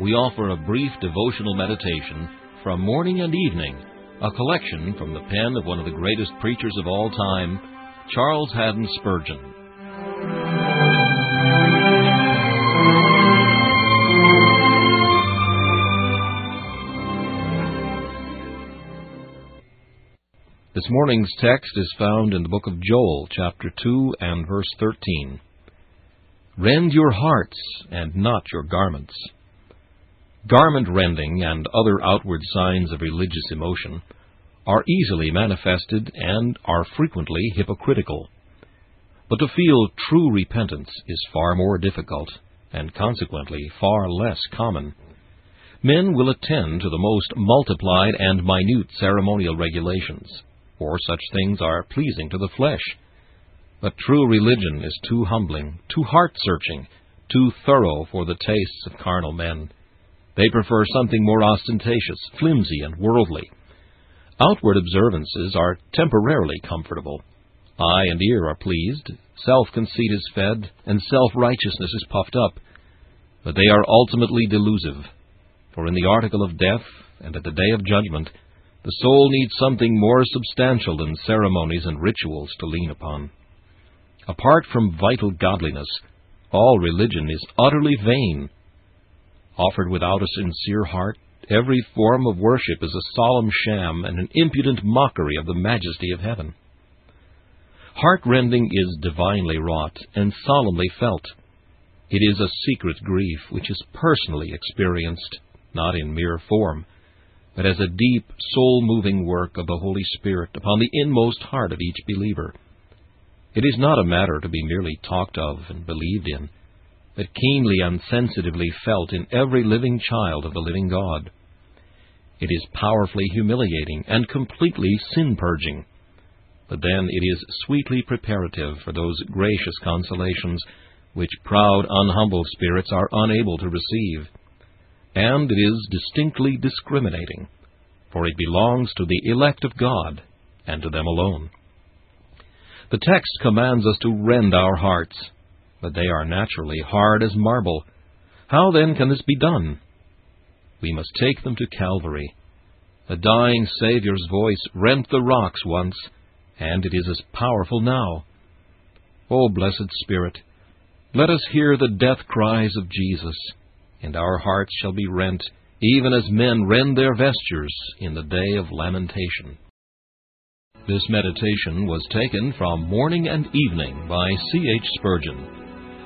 we offer a brief devotional meditation from morning and evening, a collection from the pen of one of the greatest preachers of all time, Charles Haddon Spurgeon. This morning's text is found in the book of Joel, chapter 2 and verse 13. Rend your hearts and not your garments Garment rending and other outward signs of religious emotion are easily manifested and are frequently hypocritical. But to feel true repentance is far more difficult, and consequently far less common. Men will attend to the most multiplied and minute ceremonial regulations, for such things are pleasing to the flesh. But true religion is too humbling, too heart searching, too thorough for the tastes of carnal men. They prefer something more ostentatious, flimsy, and worldly. Outward observances are temporarily comfortable. Eye and ear are pleased, self conceit is fed, and self righteousness is puffed up. But they are ultimately delusive. For in the article of death, and at the day of judgment, the soul needs something more substantial than ceremonies and rituals to lean upon. Apart from vital godliness, all religion is utterly vain Offered without a sincere heart, every form of worship is a solemn sham and an impudent mockery of the majesty of heaven. Heart-rending is divinely wrought and solemnly felt. It is a secret grief which is personally experienced, not in mere form, but as a deep, soul-moving work of the Holy Spirit upon the inmost heart of each believer. It is not a matter to be merely talked of and believed in but keenly and sensitively felt in every living child of the living God. It is powerfully humiliating and completely sin purging. But then it is sweetly preparative for those gracious consolations which proud, unhumble spirits are unable to receive. And it is distinctly discriminating, for it belongs to the elect of God, and to them alone. The text commands us to rend our hearts, but they are naturally hard as marble. How then can this be done? We must take them to Calvary. The dying Saviour's voice rent the rocks once, and it is as powerful now. O blessed Spirit, let us hear the death cries of Jesus, and our hearts shall be rent, even as men rend their vestures in the day of lamentation. This meditation was taken from Morning and Evening by C. H. Spurgeon.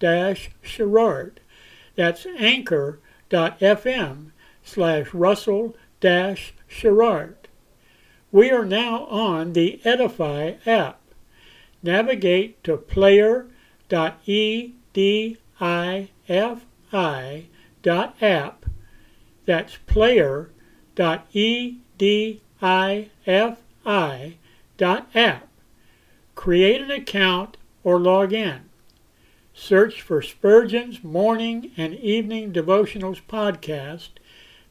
sherrard. That's anchor.fm slash russell sherrard. We are now on the Edify app. Navigate to player.edify app. That's player.edify.app. Create an account or log in. Search for Spurgeon's Morning and Evening Devotionals podcast.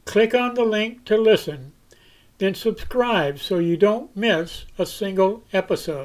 Click on the link to listen, then subscribe so you don't miss a single episode.